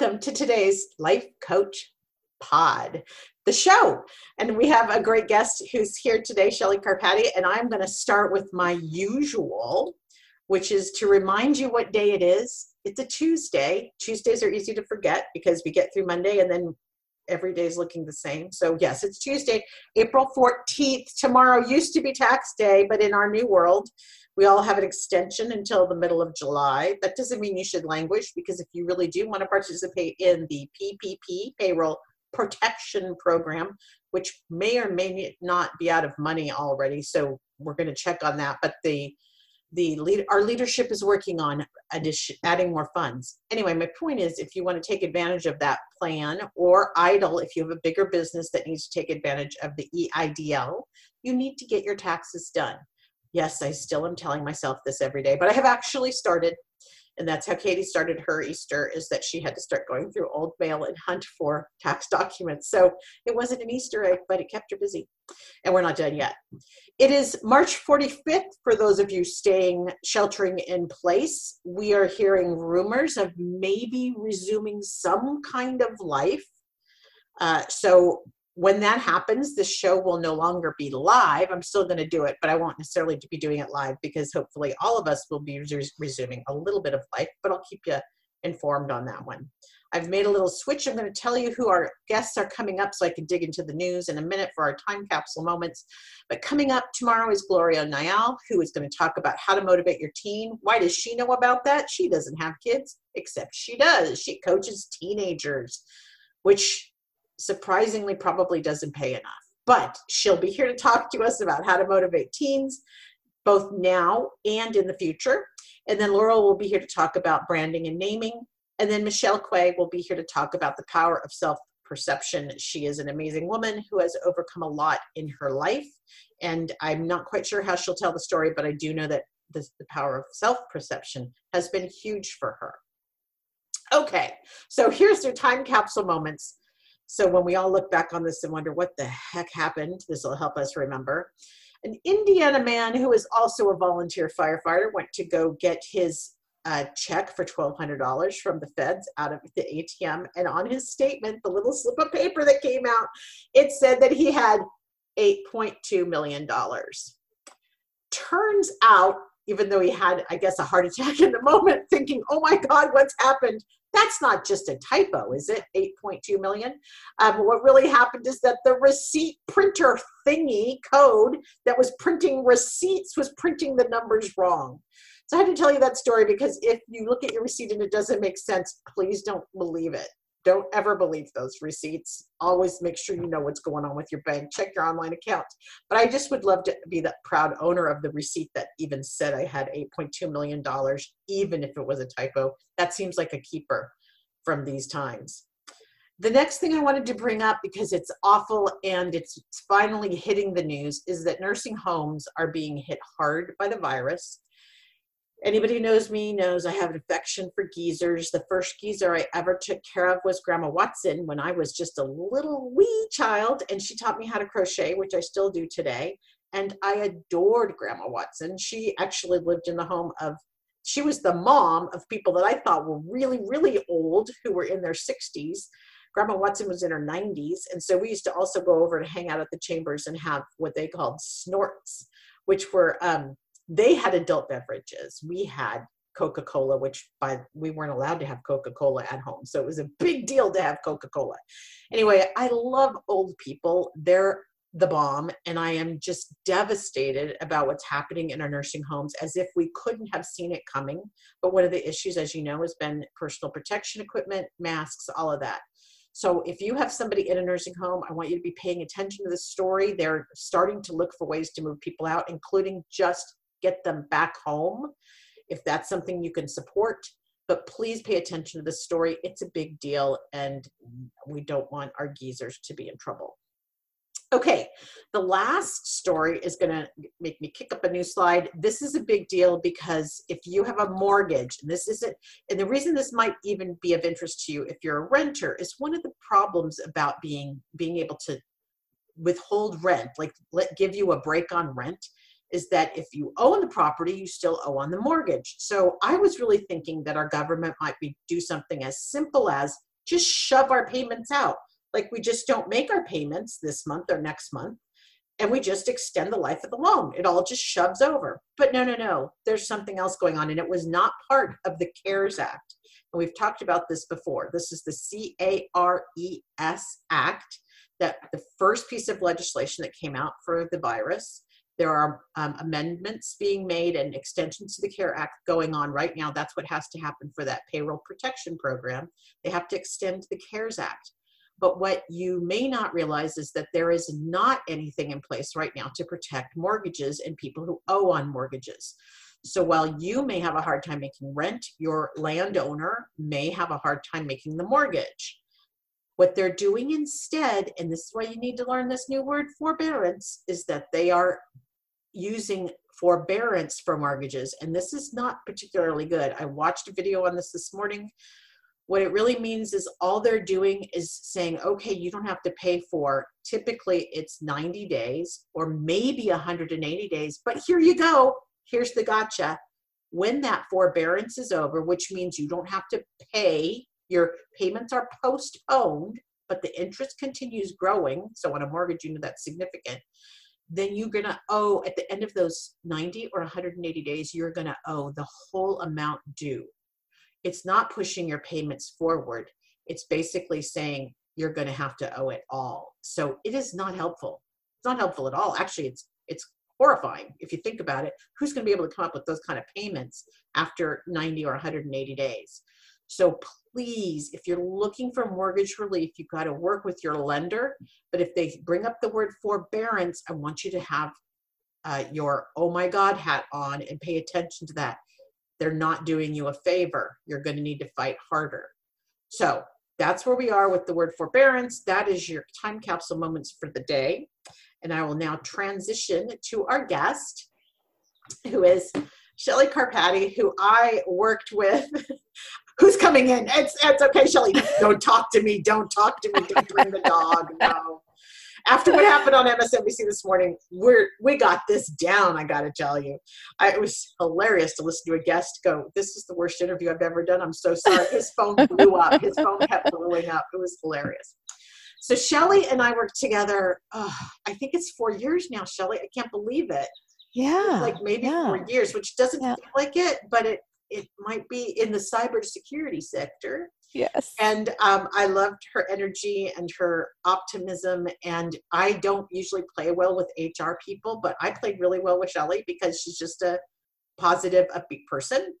Welcome to today's Life Coach Pod, the show. And we have a great guest who's here today, Shelley Karpaty. And I'm going to start with my usual, which is to remind you what day it is. It's a Tuesday. Tuesdays are easy to forget because we get through Monday and then every day is looking the same. So, yes, it's Tuesday, April 14th. Tomorrow used to be tax day, but in our new world, we all have an extension until the middle of July. That doesn't mean you should languish because if you really do want to participate in the PPP payroll protection program, which may or may not be out of money already, so we're going to check on that. But the the lead, our leadership is working on addition, adding more funds. Anyway, my point is if you want to take advantage of that plan or EIDL, if you have a bigger business that needs to take advantage of the EIDL, you need to get your taxes done. Yes, I still am telling myself this every day, but I have actually started, and that's how Katie started her Easter, is that she had to start going through old mail and hunt for tax documents. So it wasn't an Easter egg, but it kept her busy. And we're not done yet. It is March 45th for those of you staying sheltering in place. We are hearing rumors of maybe resuming some kind of life. Uh, so when that happens, the show will no longer be live. I'm still going to do it, but I won't necessarily be doing it live because hopefully all of us will be res- resuming a little bit of life, but I'll keep you informed on that one. I've made a little switch. I'm going to tell you who our guests are coming up so I can dig into the news in a minute for our time capsule moments. But coming up tomorrow is Gloria Nial, who is going to talk about how to motivate your teen. Why does she know about that? She doesn't have kids, except she does. She coaches teenagers, which surprisingly probably doesn't pay enough. But she'll be here to talk to us about how to motivate teens, both now and in the future. And then Laurel will be here to talk about branding and naming. And then Michelle Quay will be here to talk about the power of self perception. She is an amazing woman who has overcome a lot in her life. And I'm not quite sure how she'll tell the story, but I do know that the, the power of self perception has been huge for her. Okay, so here's their time capsule moments so when we all look back on this and wonder what the heck happened, this will help us remember. An Indiana man who is also a volunteer firefighter went to go get his uh, check for $1,200 from the feds out of the ATM. And on his statement, the little slip of paper that came out, it said that he had $8.2 million. Turns out, even though he had, I guess, a heart attack in the moment, thinking, oh my God, what's happened? That's not just a typo, is it? 8.2 million. Um, what really happened is that the receipt printer thingy code that was printing receipts was printing the numbers wrong. So I had to tell you that story because if you look at your receipt and it doesn't make sense, please don't believe it. Don't ever believe those receipts. Always make sure you know what's going on with your bank. Check your online account. But I just would love to be the proud owner of the receipt that even said I had $8.2 million, even if it was a typo. That seems like a keeper from these times. The next thing I wanted to bring up because it's awful and it's finally hitting the news is that nursing homes are being hit hard by the virus anybody who knows me knows I have an affection for geezers. The first geezer I ever took care of was Grandma Watson when I was just a little wee child, and she taught me how to crochet, which I still do today. And I adored Grandma Watson. She actually lived in the home of, she was the mom of people that I thought were really, really old who were in their 60s. Grandma Watson was in her 90s. And so we used to also go over to hang out at the chambers and have what they called snorts, which were um, they had adult beverages. We had Coca Cola, which by we weren't allowed to have Coca Cola at home, so it was a big deal to have Coca Cola. Anyway, I love old people. They're the bomb, and I am just devastated about what's happening in our nursing homes, as if we couldn't have seen it coming. But one of the issues, as you know, has been personal protection equipment, masks, all of that. So if you have somebody in a nursing home, I want you to be paying attention to this story. They're starting to look for ways to move people out, including just get them back home if that's something you can support. But please pay attention to the story. It's a big deal, and we don't want our geezers to be in trouble. Okay, the last story is going to make me kick up a new slide. This is a big deal because if you have a mortgage, and this isn't, and the reason this might even be of interest to you if you're a renter is one of the problems about being being able to withhold rent, like let give you a break on rent, is that if you own the property, you still owe on the mortgage. So I was really thinking that our government might be do something as simple as just shove our payments out. Like we just don't make our payments this month or next month and we just extend the life of the loan. It all just shoves over. But no, no, no. There's something else going on and it was not part of the CARES Act. And we've talked about this before. This is the C A R E S Act that the first piece of legislation that came out for the virus there are um, amendments being made and extensions to the CARE Act going on right now. That's what has to happen for that payroll protection program. They have to extend the CARES Act. But what you may not realize is that there is not anything in place right now to protect mortgages and people who owe on mortgages. So while you may have a hard time making rent, your landowner may have a hard time making the mortgage. What they're doing instead, and this is why you need to learn this new word, forbearance, is that they are using forbearance for mortgages, and this is not particularly good. I watched a video on this this morning. What it really means is all they're doing is saying, okay, you don't have to pay for, typically it's 90 days or maybe 180 days, but here you go. Here's the gotcha. When that forbearance is over, which means you don't have to pay, your payments are postponed, but the interest continues growing. So on a mortgage, you know that's significant then you're going to owe at the end of those 90 or 180 days, you're going to owe the whole amount due. It's not pushing your payments forward. It's basically saying you're going to have to owe it all. So it is not helpful. It's not helpful at all. Actually, it's it's horrifying if you think about it. Who's going to be able to come up with those kind of payments after 90 or 180 days? So please, if you're looking for mortgage relief, you've got to work with your lender. But if they bring up the word forbearance, I want you to have uh, your oh my God hat on and pay attention to that. They're not doing you a favor. You're going to need to fight harder. So that's where we are with the word forbearance. That is your time capsule moments for the day. And I will now transition to our guest, who is Shelley Karpaty, who I worked with who's coming in? It's it's okay, Shelley. Don't talk to me. Don't talk to me. Don't bring the dog. No. After what happened on MSNBC this morning, we're we got this down. I got to tell you, I, it was hilarious to listen to a guest go. This is the worst interview I've ever done. I'm so sorry. His phone blew up. His phone kept blowing up. It was hilarious. So Shelley and I worked together. Oh, I think it's four years now, Shelley. I can't believe it. Yeah, like maybe yeah. four years, which doesn't yeah. feel like it, but it it might be in the cybersecurity sector. Yes. And um, I loved her energy and her optimism. And I don't usually play well with HR people, but I played really well with Shelley because she's just a positive, upbeat person,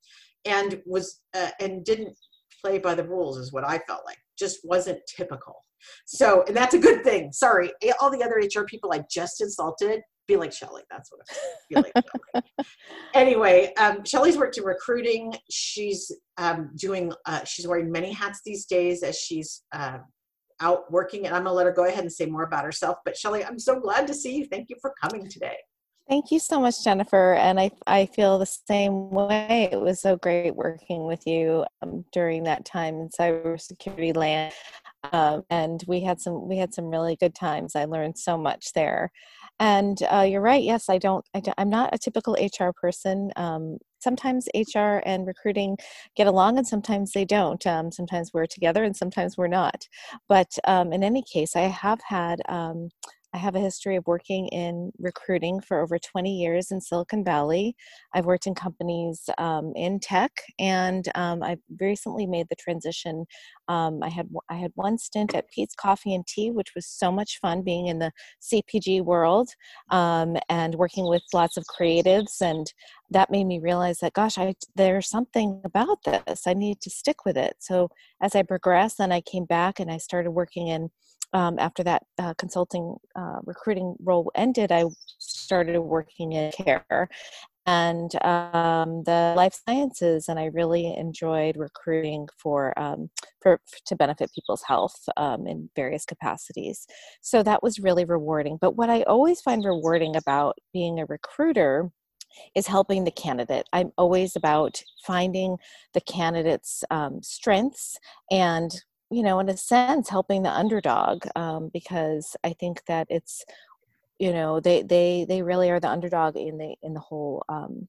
and was uh, and didn't play by the rules, is what I felt like. Just wasn't typical. So, and that's a good thing. Sorry, all the other HR people I just insulted be like Shelley. That's what I feel like. anyway, um, Shelley's worked in recruiting. She's um, doing. Uh, she's wearing many hats these days as she's uh, out working. And I'm gonna let her go ahead and say more about herself. But Shelley, I'm so glad to see you. Thank you for coming today. Thank you so much, Jennifer. And I, I feel the same way. It was so great working with you um, during that time in cybersecurity land. Um, and we had some we had some really good times. I learned so much there. And uh, you're right. Yes, I don't, I am not a typical HR person. Um, sometimes HR and recruiting get along, and sometimes they don't. Um, sometimes we're together, and sometimes we're not. But um, in any case, I have had um, I have a history of working in recruiting for over 20 years in Silicon Valley. I've worked in companies um, in tech, and um, I've recently made the transition. Um, I had I had one stint at Peet's Coffee and Tea, which was so much fun, being in the CPG world um, and working with lots of creatives, and that made me realize that gosh, I there's something about this. I need to stick with it. So as I progressed, then I came back and I started working in um, after that uh, consulting uh, recruiting role ended, I started working in care and um, the life sciences, and I really enjoyed recruiting for um, for to benefit people's health um, in various capacities. So that was really rewarding. But what I always find rewarding about being a recruiter is helping the candidate. I'm always about finding the candidate's um, strengths and you know, in a sense, helping the underdog um, because I think that it's you know they they they really are the underdog in the in the whole um,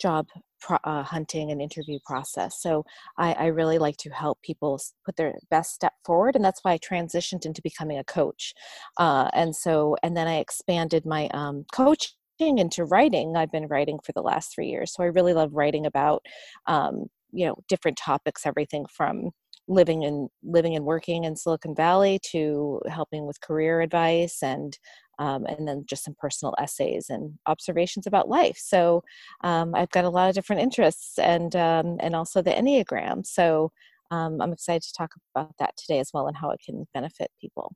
job pro- uh, hunting and interview process. So I, I, really like to help people put their best step forward, and that's why I transitioned into becoming a coach. Uh, and so, and then I expanded my um, coaching into writing. I've been writing for the last three years, so I really love writing about, um, you know, different topics, everything from living and living and working in Silicon Valley to helping with career advice and um, and then just some personal essays and observations about life. So um, I've got a lot of different interests and um, and also the Enneagram. So um, I'm excited to talk about that today as well and how it can benefit people.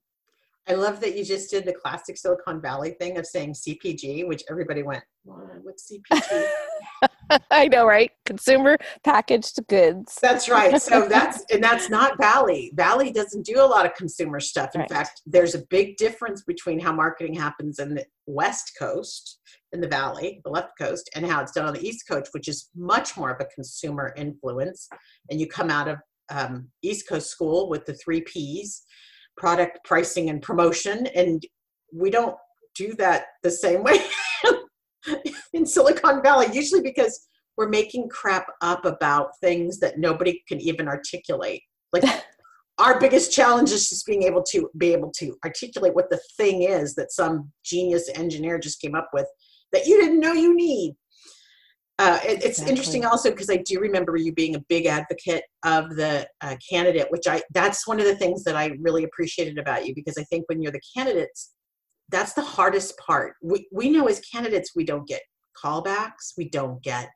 I love that you just did the classic Silicon Valley thing of saying CPG, which everybody went, what's CPG? I know, right? Consumer packaged goods. That's right. So that's and that's not Valley. Valley doesn't do a lot of consumer stuff. In right. fact, there's a big difference between how marketing happens in the West Coast, in the Valley, the left coast, and how it's done on the East Coast, which is much more of a consumer influence. And you come out of um, East Coast school with the three P's product pricing and promotion and we don't do that the same way in silicon valley usually because we're making crap up about things that nobody can even articulate. Like our biggest challenge is just being able to be able to articulate what the thing is that some genius engineer just came up with that you didn't know you need uh, it, it's exactly. interesting also because I do remember you being a big advocate of the uh, candidate, which I that's one of the things that I really appreciated about you because I think when you're the candidates, that's the hardest part. We we know as candidates we don't get callbacks, we don't get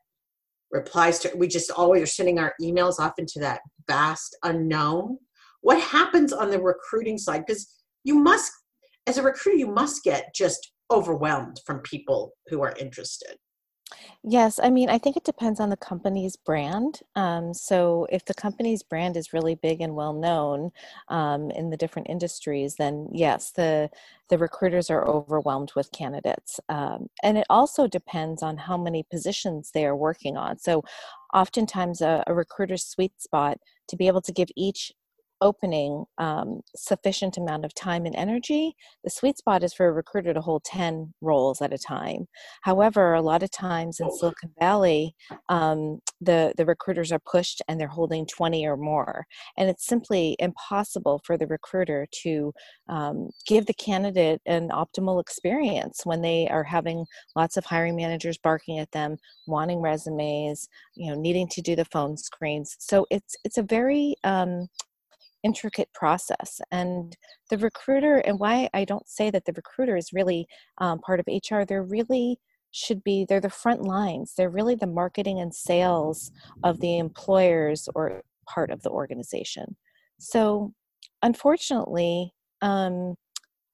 replies to we just always are sending our emails off into that vast unknown. What happens on the recruiting side? Because you must, as a recruiter, you must get just overwhelmed from people who are interested. Yes, I mean, I think it depends on the company's brand. Um, so, if the company's brand is really big and well known um, in the different industries, then yes, the the recruiters are overwhelmed with candidates. Um, and it also depends on how many positions they are working on. So, oftentimes, a, a recruiter's sweet spot to be able to give each opening um, sufficient amount of time and energy the sweet spot is for a recruiter to hold 10 roles at a time. However a lot of times in silicon valley um, the, the recruiters are pushed and they're holding 20 or more and it's simply impossible for the recruiter to um, give the candidate an optimal experience when they are having lots of hiring managers barking at them wanting resumes you know needing to do the phone screens. So it's it's a very um, intricate process. And the recruiter, and why I don't say that the recruiter is really um, part of HR, they're really should be they're the front lines they're really the marketing and sales of the employers or part of the organization so unfortunately um,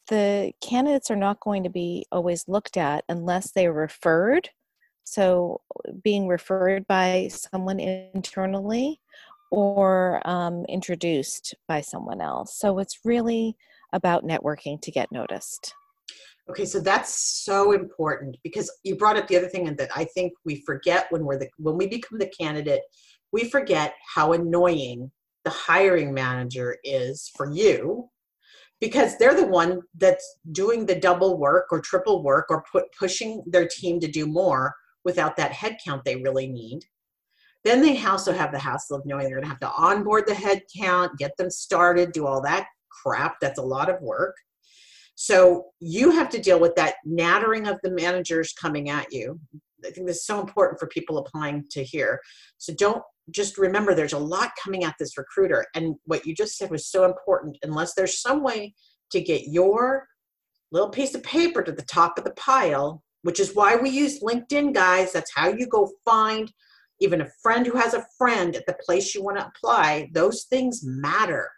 the candidates are not going to be always looked at unless they're referred so being referred by someone internally or um, introduced by someone else. So it's really about networking to get noticed. Okay, so that's so important because you brought up the other thing that I think we forget when we're the when we become the candidate, we forget how annoying the hiring manager is for you because they're the one that's doing the double work or triple work or put pushing their team to do more without that headcount they really need then they also have the hassle of knowing they're going to have to onboard the head count, get them started, do all that crap. That's a lot of work. So you have to deal with that nattering of the managers coming at you. I think this is so important for people applying to hear. So don't just remember there's a lot coming at this recruiter. And what you just said was so important. Unless there's some way to get your little piece of paper to the top of the pile, which is why we use LinkedIn, guys. That's how you go find even a friend who has a friend at the place you want to apply, those things matter.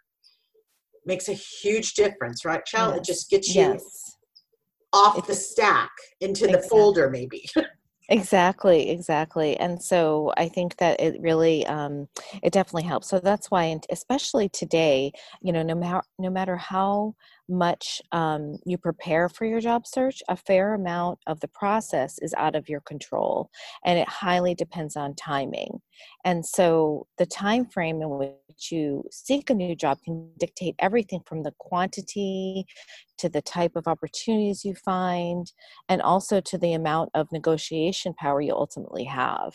Makes a huge difference, right, Chell? Yes. It just gets you yes. off it's, the stack into exactly. the folder, maybe. exactly exactly and so i think that it really um, it definitely helps so that's why especially today you know no matter no matter how much um, you prepare for your job search, a fair amount of the process is out of your control, and it highly depends on timing. And so, the time frame in which you seek a new job can dictate everything from the quantity to the type of opportunities you find, and also to the amount of negotiation power you ultimately have.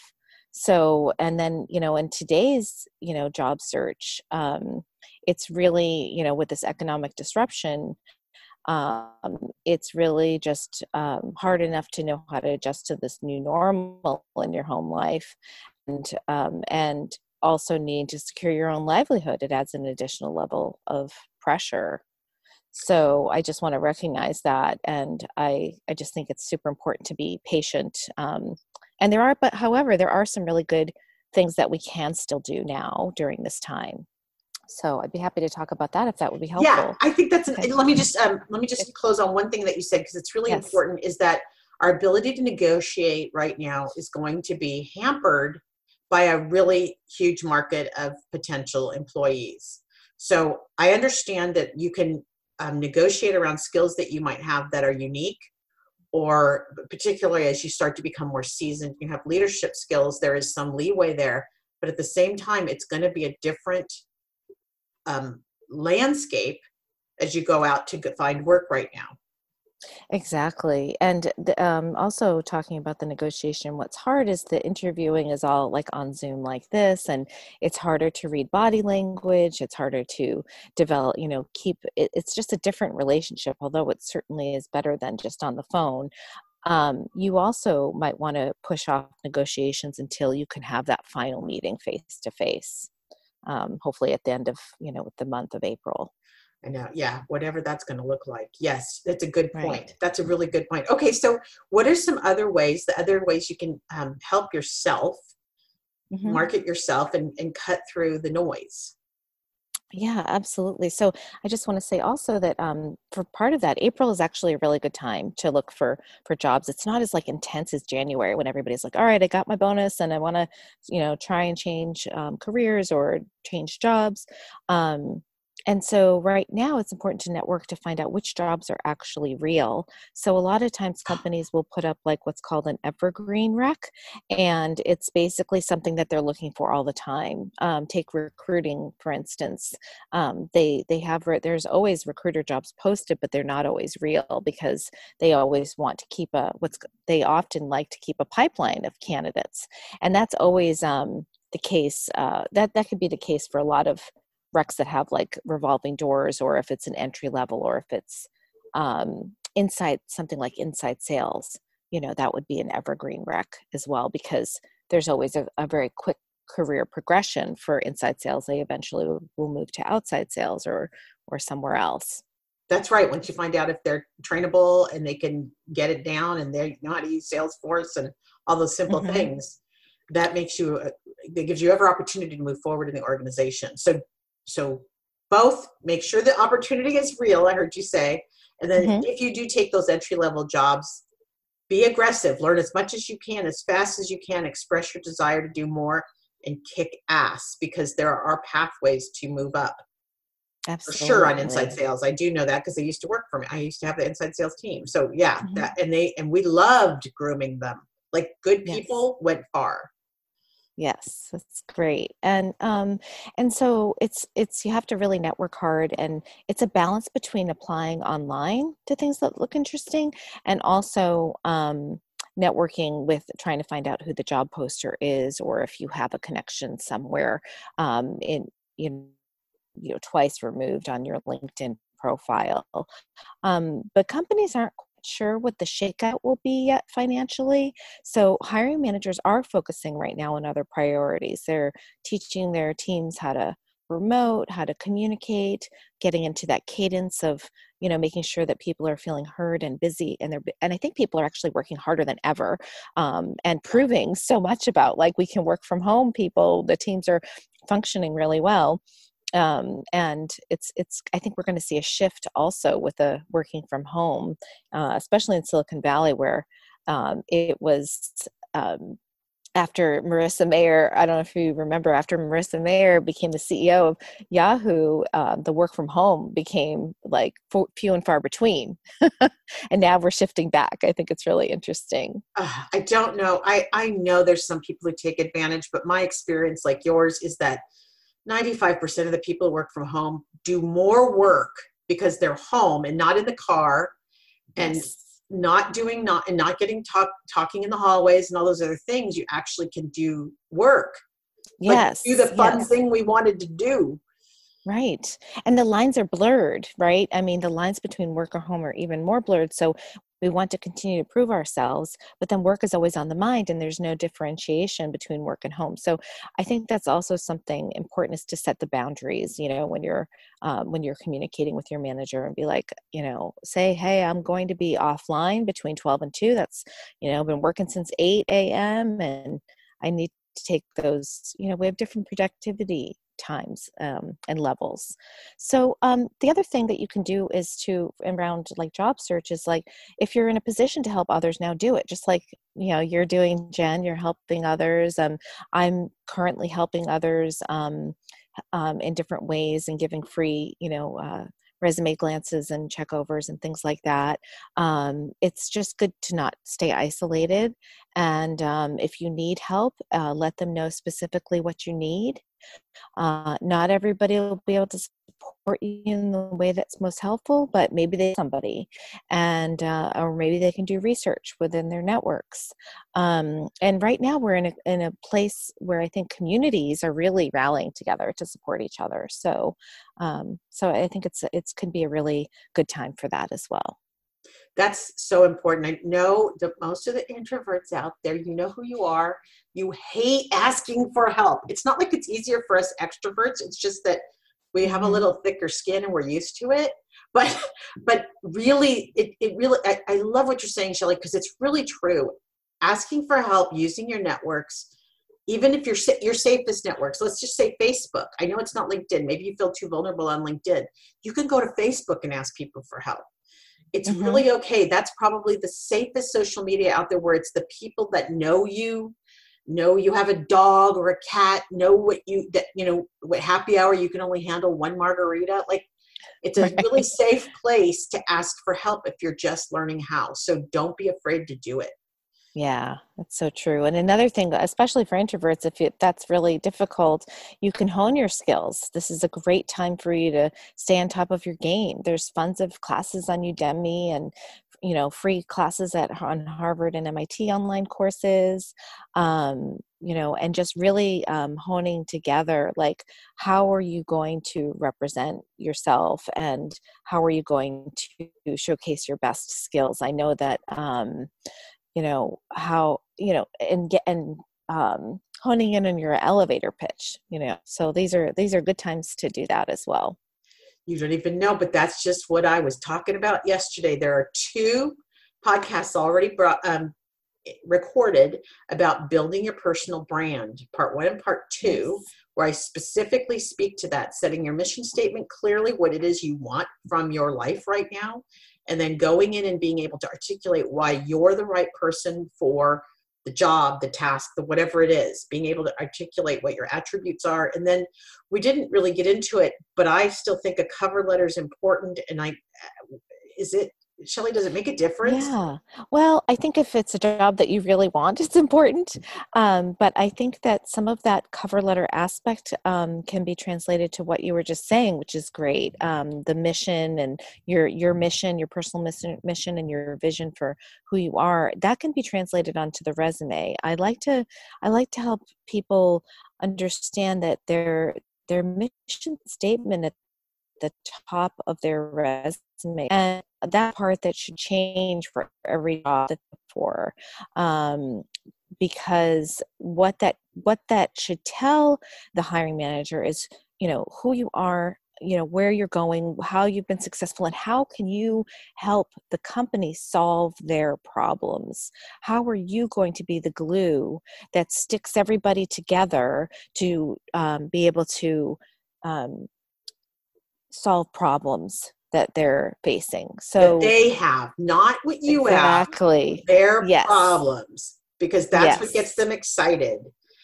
So, and then you know, in today's you know job search. Um, it's really you know with this economic disruption um, it's really just um, hard enough to know how to adjust to this new normal in your home life and um, and also need to secure your own livelihood. It adds an additional level of pressure. So i just want to recognize that and i i just think it's super important to be patient um, and there are but however there are some really good things that we can still do now during this time so I'd be happy to talk about that if that would be helpful. Yeah, I think that's. Okay. Let me just um, let me just close on one thing that you said because it's really yes. important. Is that our ability to negotiate right now is going to be hampered by a really huge market of potential employees. So I understand that you can um, negotiate around skills that you might have that are unique, or particularly as you start to become more seasoned, you have leadership skills. There is some leeway there, but at the same time, it's going to be a different um, landscape as you go out to find work right now. Exactly. And the, um, also talking about the negotiation, what's hard is the interviewing is all like on Zoom like this, and it's harder to read body language. It's harder to develop, you know, keep it, it's just a different relationship, although it certainly is better than just on the phone. Um, you also might want to push off negotiations until you can have that final meeting face to face um, hopefully at the end of you know the month of April. I know, yeah, whatever that's going to look like. Yes, that's a good point. Right. That's a really good point. Okay, so what are some other ways, the other ways you can um, help yourself, mm-hmm. market yourself, and, and cut through the noise? Yeah, absolutely. So I just want to say also that um, for part of that, April is actually a really good time to look for for jobs. It's not as like intense as January when everybody's like, "All right, I got my bonus and I want to, you know, try and change um, careers or change jobs." Um, and so right now it's important to network to find out which jobs are actually real. So a lot of times companies will put up like what's called an evergreen rec and it's basically something that they're looking for all the time. Um, take recruiting for instance. Um, they they have there's always recruiter jobs posted but they're not always real because they always want to keep a what's they often like to keep a pipeline of candidates. And that's always um, the case uh, that that could be the case for a lot of recs that have like revolving doors or if it's an entry level or if it's um, inside something like inside sales you know that would be an evergreen rec as well because there's always a, a very quick career progression for inside sales. They eventually will move to outside sales or or somewhere else. That's right. Once you find out if they're trainable and they can get it down and they know how to use salesforce and all those simple mm-hmm. things that makes you uh, that gives you every opportunity to move forward in the organization. So so both make sure the opportunity is real i heard you say. And then mm-hmm. if you do take those entry level jobs be aggressive. Learn as much as you can as fast as you can. Express your desire to do more and kick ass because there are pathways to move up. Absolutely. for sure on inside sales. I do know that because i used to work for me i used to have the inside sales team. So yeah mm-hmm. that and they and we loved grooming them. Like good people yes. went far yes that's great and um and so it's it's you have to really network hard and it's a balance between applying online to things that look interesting and also um networking with trying to find out who the job poster is or if you have a connection somewhere um in you know, you know twice removed on your linkedin profile. Um, but companies aren't sure what the shakeout will be yet financially. So, hiring managers are focusing right now on other priorities. They're teaching their teams how to remote, how to communicate, getting into that cadence of you know making sure that people are feeling heard and busy and they're and i think people are actually working harder than ever um, and proving so much about like we can work from home people the teams are functioning really well um, and it's it's I think we're going to see a shift also with the working from home, uh, especially in Silicon Valley where um, it was um, after Marissa Mayer, I don't know if you remember, after Marissa Mayer became the CEO of Yahoo, uh, the work from home became like few and far between. and now we're shifting back. I think it's really interesting. Uh, I don't know. I, I know there's some people who take advantage, but my experience, like yours, is that 95% of the people who work from home do more work because they're home and not in the car and yes. not doing not and not getting talk talking in the hallways and all those other things you actually can do work. Yes do the fun yes. thing we wanted to do. Right and the lines are blurred right? I mean the lines between work or home are even more blurred so we want to continue to prove ourselves but then work is always on the mind and there's no differentiation between work and home. So i think that's also something important is to set the boundaries you know when you're um, when you're communicating with your manager and be like you know say hey i'm going to be offline between 12 and 2 that's you know been working since 8 a.m and i need to take those you know we have different productivity times um, and levels. So um, the other thing that you can do is to around like job search is like if you're in a position to help others now do it. Just like you know you're doing, Jen. You're helping others. Um, I'm currently helping others um, um, in different ways and giving free you know. Uh, resume glances and checkovers and things like that. Um, it's just good to not stay isolated. And um, if you need help, uh, let them know specifically what you need. Uh, not everybody will be able to support you in the way that's most helpful, but maybe they somebody, and uh, or maybe they can do research within their networks. Um, and right now, we're in a in a place where I think communities are really rallying together to support each other. So, um, so I think it's it's can be a really good time for that as well that's so important. I know that most of the introverts out there, you know who you are. You hate asking for help. It's not like it's easier for us extroverts. It's just that we have a mm-hmm. little thicker skin and we're used to it. But but really, it, it really I, I love what you're saying, Shelley, because it's really true. Asking for help using your networks, even if you're your safest networks, let's just say Facebook. I know it's not LinkedIn. Maybe you feel too vulnerable on LinkedIn. You can go to Facebook and ask people for help it's mm-hmm. really okay that's probably the safest social media out there where it's the people that know you know you have a dog or a cat know what you that you know what happy hour you can only handle one margarita like it's a really safe place to ask for help if you're just learning how so don't be afraid to do it yeah, that's so true. And another thing, especially for introverts, if it, that's really difficult, you can hone your skills. This is a great time for you to stay on top of your game. There's tons of classes on Udemy and you know free classes at on Harvard and MIT online courses. Um, you know, and just really um, honing together like how are you going to represent yourself and how are you going to showcase your best skills. I know that. Um, you know how you know and get and um, honing in on your elevator pitch you know so these are these are good times to do that as well you don't even know but that's just what i was talking about yesterday there are two podcasts already brought um, recorded about building your personal brand part one and part two yes. where i specifically speak to that setting your mission statement clearly what it is you want from your life right now and then going in and being able to articulate why you're the right person for the job, the task, the whatever it is, being able to articulate what your attributes are. And then we didn't really get into it, but I still think a cover letter is important. And I, is it Shelley, does it make a difference? Yeah. Well, I think if it's a job that you really want, it's important. Um, but I think that some of that cover letter aspect um, can be translated to what you were just saying, which is great. Um, the mission and your your mission, your personal mission, mission, and your vision for who you are, that can be translated onto the resume. I like to I like to help people understand that their their mission statement at the top of their resume and that part that should change for every job for um, because what that what that should tell the hiring manager is you know who you are you know where you're going how you've been successful and how can you help the company solve their problems? How are you going to be the glue that sticks everybody together to um, be able to um, solve problems that they're facing. So that they have, not what you exactly. have. Their yes. problems. because that's Yes. what gets them excited.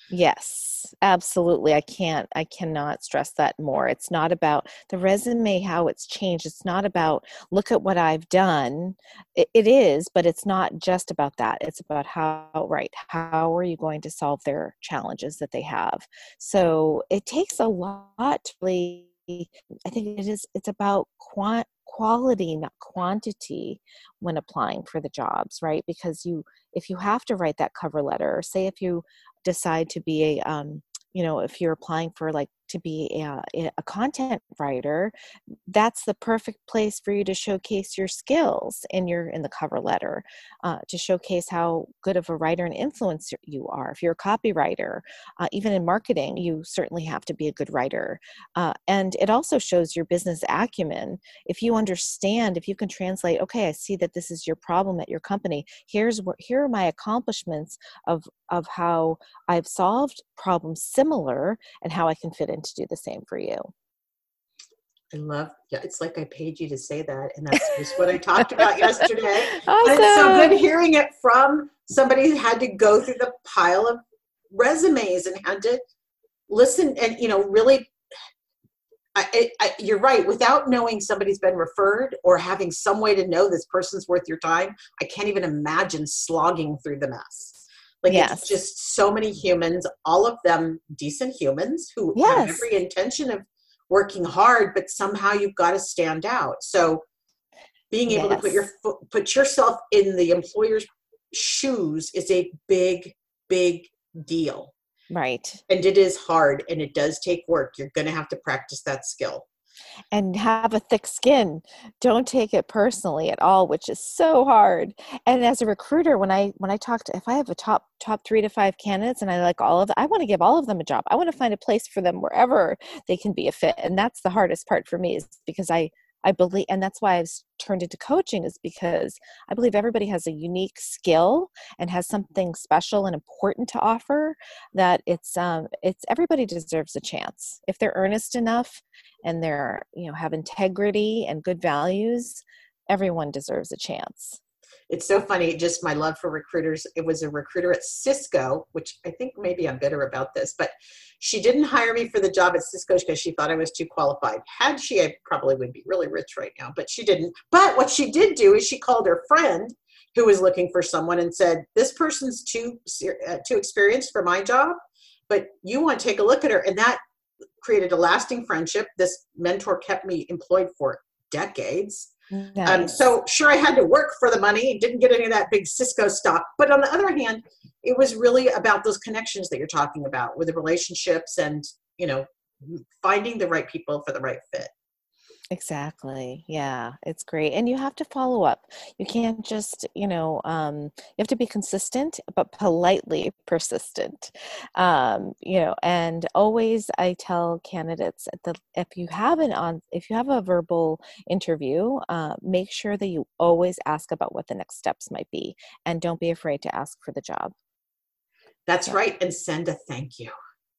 Yes, absolutely. I can't, I cannot stress that more. It's not about the resume, how it's changed. It's not about, look at what I've done. It, it is, but it's not just about that. It's about how, right, how are you going to solve their challenges that they have? So it takes a lot to really, I think it is, it's about quant, quality, not quantity when applying for the jobs, right? Because you, if you have to write that cover letter, say if you decide to be a um, you know if you're applying for like to be a, a content writer that's the perfect place for you to showcase your skills in your in the cover letter uh, to showcase how good of a writer and influencer you are. If you're a copywriter uh, even in marketing you certainly have to be a good writer uh, and it also shows your business acumen. If you understand if you can translate okay i see that this is your problem at your company. Here's what here are my accomplishments of of how i've solved problems similar and how i can fit to do the same for you I love, yeah, it's like I paid you to say that. And that's just what I talked about yesterday. awesome. And it's so good hearing it from somebody who had to go through the pile of resumes and had to listen and, you know, really. I, I, you're right. Without knowing somebody's been referred or having some way to know this person's worth your time, I can't even imagine slogging through the mess. Like Yes. it's just so many humans, all of them decent humans who have every intention of working hard, but somehow you've got to stand out. So being able to put your put yourself in the employer's shoes is a big, big deal. right And it is hard and it does take work. You're going to have to practice that skill. And have a thick skin don't take it personally at all which is so hard. And as a recruiter when i when i talk to if i have a top top three to five candidates and i like all of them i want to give all of them a job. I want to find a place for them wherever they can be a fit and that's the hardest part for me is because i i believe and that's why i've turned into coaching is because i believe everybody has a unique skill and has something special and important to offer that it's um it's everybody deserves a chance. If they're earnest enough and they're you know have integrity and good values everyone deserves a chance It's so funny. Just my love for recruiters. It was a recruiter at Cisco, which I think maybe I'm bitter about this, but she didn't hire me for the job at Cisco because she thought I was too qualified. Had she, I probably would be really rich right now, but she didn't. But what she did do is she called her friend who was looking for someone and said, "This person's too uh, too experienced for my job, but you want to take a look at her." And that created a lasting friendship. This mentor kept me employed for decades. Um, so sure, I had to work for the money. Didn't get any of that big Cisco stock. But on the other hand, it was really about those connections that you're talking about with the relationships and you know finding the right people for the right fit. Exactly. Yeah, it's great. And you have to follow up. You can't just, you know, um, you have to be consistent, but politely persistent. Um, you know, and always I tell candidates at the if you have an on if you have a verbal interview, uh, make sure that you always ask about what the next steps might be, and don't be afraid to ask for the job. That's Yeah. right, and send a thank you.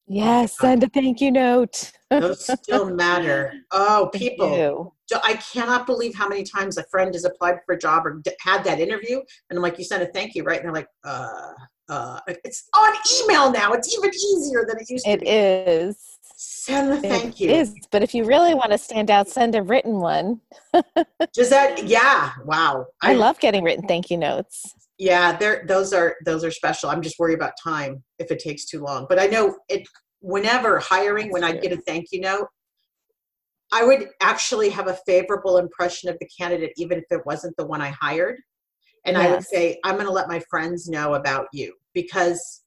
Yes, send a thank you note. Those still matter. Oh, people, I cannot believe how many times a friend has applied for a job or d- had that interview, and I'm like, "You sent a thank you, right?" And they're like, "Uh, uh." It's on email now. It's even easier than it used to It be. is. Send the It thank you. is, but if you really want to stand out, send a written one. Does that? Yeah. Wow. I love getting written thank you notes. Yeah, they're those are those are special. I'm just worried about time if it takes too long. But I know it. Whenever hiring, when I'd get a thank you note, I would actually have a favorable impression of the candidate, even if it wasn't the one I hired. And I would say, I'm going to let my friends know about you because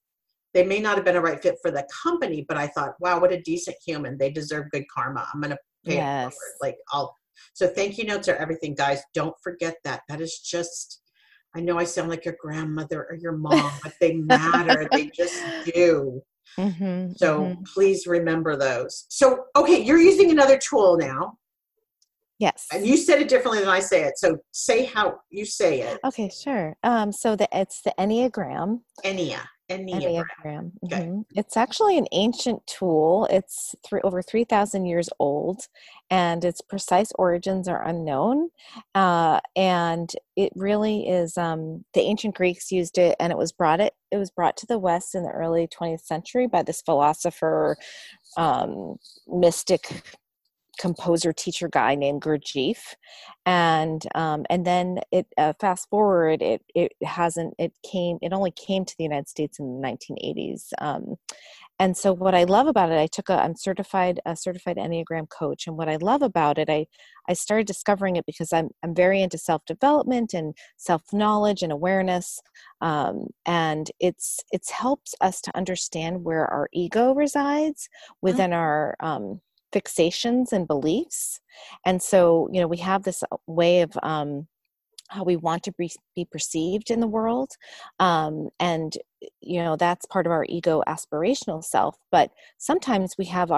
they may not have been a right fit for the company, but I thought, wow, what a decent human. They deserve good karma. I'm going to pay it forward. Like I'll. So thank you notes are everything, guys. Don't forget that. That is just. I know I sound like your grandmother or your mom, but they matter. they just do. Mhm, So mhm. please remember those. So okay, you're using another tool now, yes. and you said it differently than I say it. So say how you say it. Okay, sure. Um, so the it's the Enneagram. Enia. Enneagram. Enneagram. Okay. Mm-hmm. It's actually an ancient tool. It's three, over 3,000 years old, and its precise origins are unknown. Uh, and it really is. Um, the ancient Greeks used it, and it was brought it. It was brought to the West in the early 20th century by this philosopher, um, mystic composer teacher guy named Gurdjieff, and um, and then it uh, fast forward it it hasn't it came it only came to the United States in the 1980s. Um, and so what I love about it, I took a I'm certified a certified Enneagram coach, and what I love about it, I I started discovering it because I'm I'm very into self development and self knowledge and awareness, um, and it's it's helps us to understand where our ego resides mm-hmm. within our um, fixations and beliefs. And so you know we have this uh, way of um, how we want to be, be perceived in the world. Um, and you know that's part of our ego aspirational self. But sometimes we have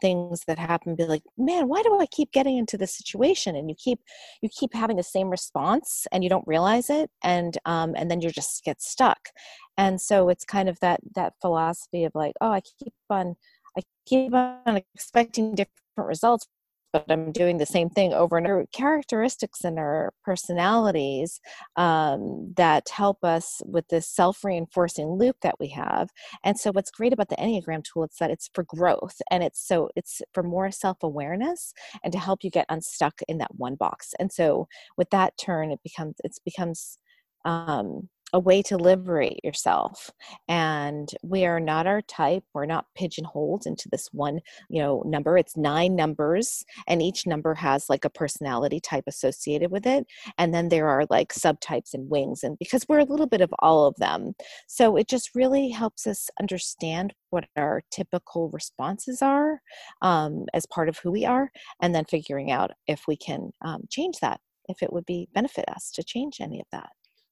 things that happen be like man why do i keep getting into this situation? And you keep you keep having the same response and you don't realize it. And um, and then you just get stuck. And so it's kind of that that philosophy of like oh i keep on I keep on expecting different results, but I'm doing the same thing over and over. Characteristics in our personalities um, that help us with this self reinforcing loop that we have. And so, what's great about the Enneagram tool is that it's for growth and it's so it's for more self awareness and to help you get unstuck in that one box. And so, with that turn, it becomes it becomes um, a way to liberate yourself and we are not our type we're not pigeonholed into this one you know number it's nine numbers and each number has like a personality type associated with it and then there are like subtypes and wings and because we're a little bit of all of them. So it just really helps us understand what our typical responses are um, as part of who we are and then figuring out if we can um, change that if it would be benefit us to change any of that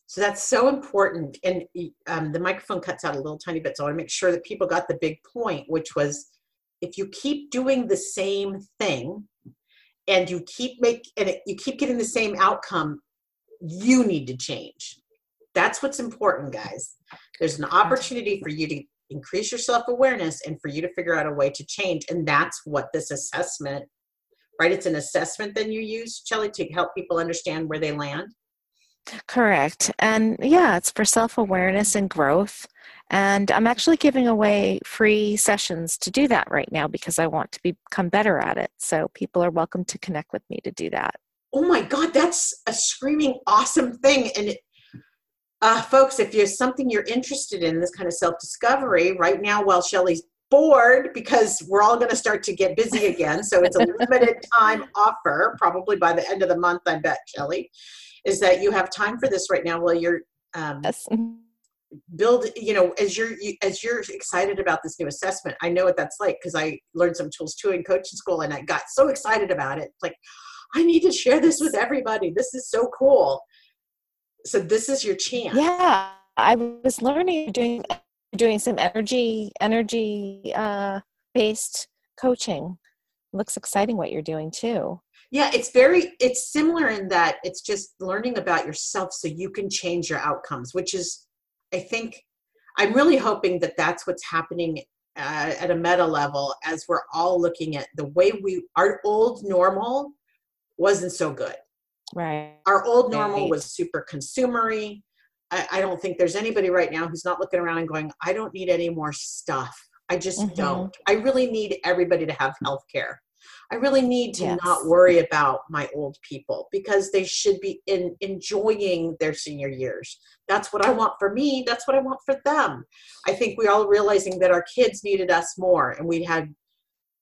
so that's so important. And um, the microphone cuts out a little tiny bit, so I want to make sure that people got the big point, which was if you keep doing the same thing and you keep make and it, you keep getting the same outcome, you need to change. That's what's important, guys. There's an opportunity for you to increase your self awareness and for you to figure out a way to change. And that's what this assessment, right? It's an assessment that you use, Shelley, to help people understand where they land. Correct. And yeah, it's for self awareness and growth. And I'm actually giving away free sessions to do that right now because I want to become better at it. So people are welcome to connect with me to do that. Oh my God, that's a screaming awesome thing. And uh, folks, if there's something you're interested in, this kind of self discovery, right now, while Shelley's bored because we're all going to start to get busy again. So it's a limited time offer, probably by the end of the month, I bet, Shelley is that you have time for this right now while you're um, yes. build you know as you're you, as you're excited about this new assessment i know what that's like because i learned some tools too in coaching school and i got so excited about it. Like i need to share this with everybody. This is so cool. So this is your chance. Yeah. I was learning doing doing some energy energy uh based coaching. Looks exciting what you're doing too yeah it's very it's similar in that it's just learning about yourself so you can change your outcomes which is i think i'm really hoping that that's what's happening uh, at a meta level as we're all looking at the way we our old normal wasn't so good. Right. Our old normal right. was super consumery. I, I, don't think there's anybody right now who's not looking around and going i don't need any more stuff. I just mm-hmm. don't. I really need everybody to have health care I really need to yes. not worry about my old people because they should be in enjoying their senior years. That's what I want for me. That's what I want for them. I think we're all realizing that our kids needed us more and we had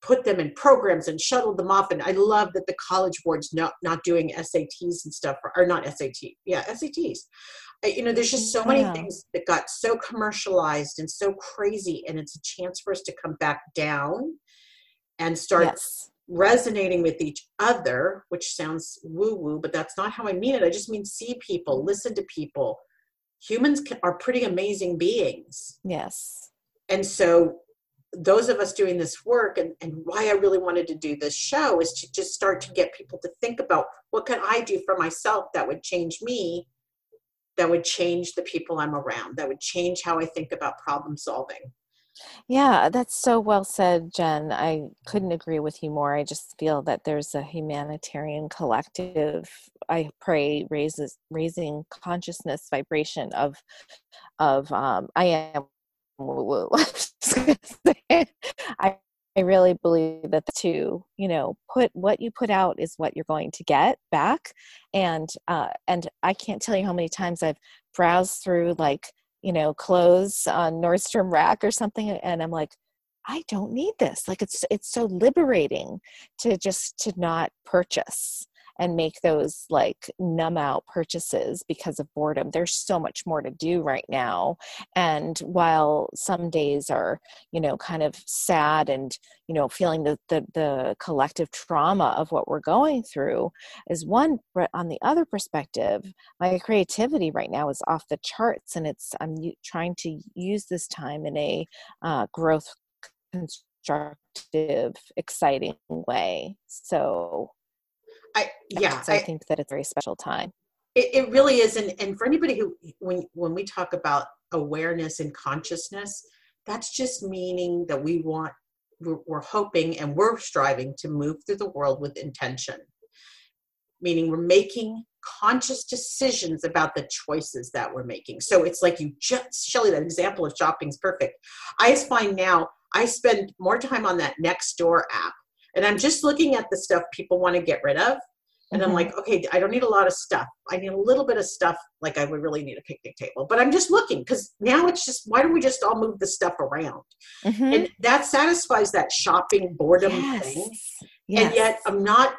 put them in programs and shuttled them off. And I love that the college board's not, not doing SATs and stuff, or, or not SAT, yeah, SATs. You know, there's just so many yeah. things that got so commercialized and so crazy, and it's a chance for us to come back down and start yes resonating with each other, which sounds woo woo, but that's not how I mean it. I just mean see people, mm-hmm. listen to people. Humans can, are pretty amazing beings. Yes. And so, those of us doing this work, and, and why I really wanted to do this show is to just start to get people to think about what can I do for myself that would change me that would change the people I'm around, that would change how I think about problem solving. Yeah, that's so well said, Jen. I couldn't agree with you more. I just feel that there's a humanitarian collective. I pray raises raising consciousness vibration of of um, I am. I I really believe that to you know put what you put out is what you're going to get back, and uh, and I can't tell you how many times I've browsed through like you know clothes on Nordstrom Rack or something, and I'm like, I don't need this. Like it's it's so liberating to just to not purchase and make those like numb out purchases because of boredom. There's so much more to do right now. And while some days are, you know, kind of sad and, you know, feeling the, the, the collective trauma of what we're going through is one, but on the other perspective, my creativity right now is off the charts and it's, I'm trying to use this time in a uh, growth constructive, exciting way. So I uh, yeah, I, I, think that it's a very special time. It, it really is, and, and for anybody who when when we talk about awareness and consciousness, that's just meaning that we want we're, we're hoping and we're striving to move through the world with intention. Meaning we're making conscious decisions about the choices that we're making. So it's like you just, Shelley, that example of shopping is perfect. I find now I spend more time on that Nextdoor app and I'm just looking at the stuff people want to get rid of. And mm-hmm. I'm like, okay, I don't need a lot of stuff. I need a little bit of stuff, like I would really need a picnic table. But I'm just looking because now it's just, why don't we just all move the stuff around? Mm-hmm. And that satisfies that shopping boredom yes. thing. Yes. And yet I'm not,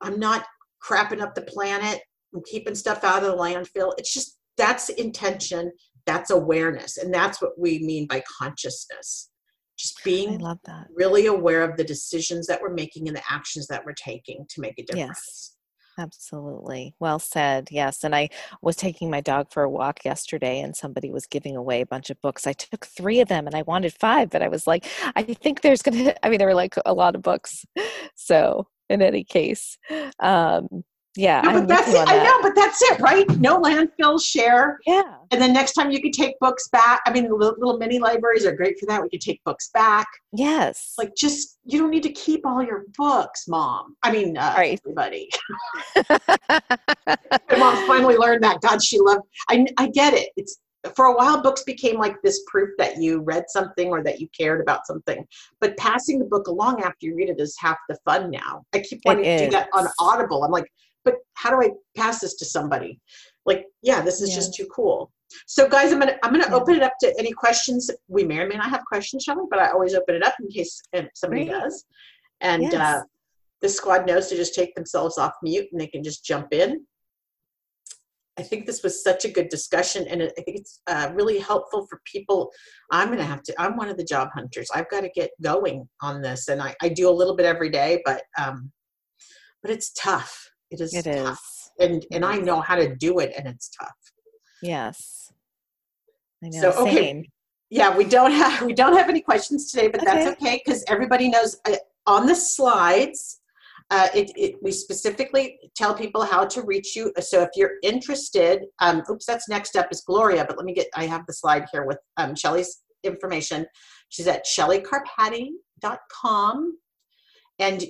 I'm not crapping up the planet. I'm keeping stuff out of the landfill. It's just that's intention, that's awareness, and that's what we mean by consciousness just being love that. really aware of the decisions that we're making and the actions that we're taking to make a difference. Yes. Absolutely. Well said. Yes. And I was taking my dog for a walk yesterday and somebody was giving away a bunch of books. I took three of them and I wanted five, but I was like, I think there's going to, I mean, there were like a lot of books. So, in any case, um, yeah, no, but that's it. I know, but that's it, right? No landfill share. Yeah. And then next time you could take books back. I mean, the little, little mini libraries are great for that. We could take books back. Yes. Like, just you don't need to keep all your books, mom. I mean, uh, right. everybody. My mom finally learned that. God, she loved. I I get it. It's for a while books became like this proof that you read something or that you cared about something but passing the book along after you read it is half the fun now i keep wanting to do that on audible i'm like but how do I pass this to somebody? Like, yeah, this is yeah. just too cool. So guys, I'm gonna I'm gonna yeah. open it up to any questions. We may or may not have questions, Shelley, but I always open it up in case somebody Great. does. And yes. uh, the squad knows to just take themselves off mute and they can just jump in. I think this was such a good discussion, and I think it's uh, really helpful for people. I'm going to have to. I'm one of the job hunters. I've got to get going on this, and I, I do a little bit every day, but um, but it's tough. It is it tough. Is. And and I know how to do it and it's tough. Yes. I know. So okay. Same. Yeah, we don't have we don't have any questions today, but okay. that's okay because everybody knows uh, on the slides uh, it, it, we specifically tell people how to reach you. So if you're interested, um, oops, that's next up is Gloria, but let me get, I have the slide here with um, Shelley's information. She's at shelleykarpaty.com. And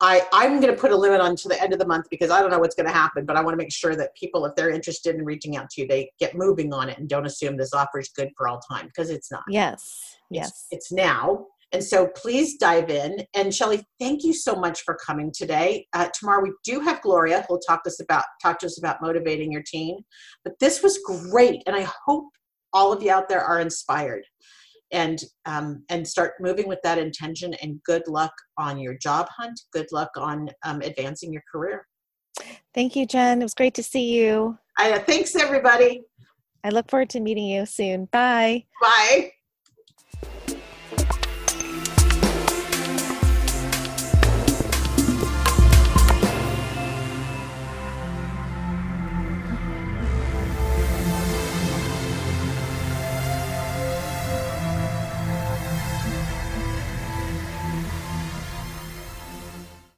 I, I'm going to put a limit on to the end of the month because I don't know what's going to happen, but I want to make sure that people, if they're interested in reaching out to you, they get moving on it and don't assume this offer is good for all time because it's not. Yes. Yes. It's, it's now. And so please dive in. And Shelley, thank you so much for coming today. Uh, tomorrow we do have Gloria who'll talk to us about talk to us about motivating your team. But this was great, and I hope all of you out there are inspired and um, and start moving with that intention and good luck on your job hunt good luck on um, advancing your career. Thank you jen. It was great to see you. I, uh, thanks everybody. I look forward to meeting you soon. Bye. Bye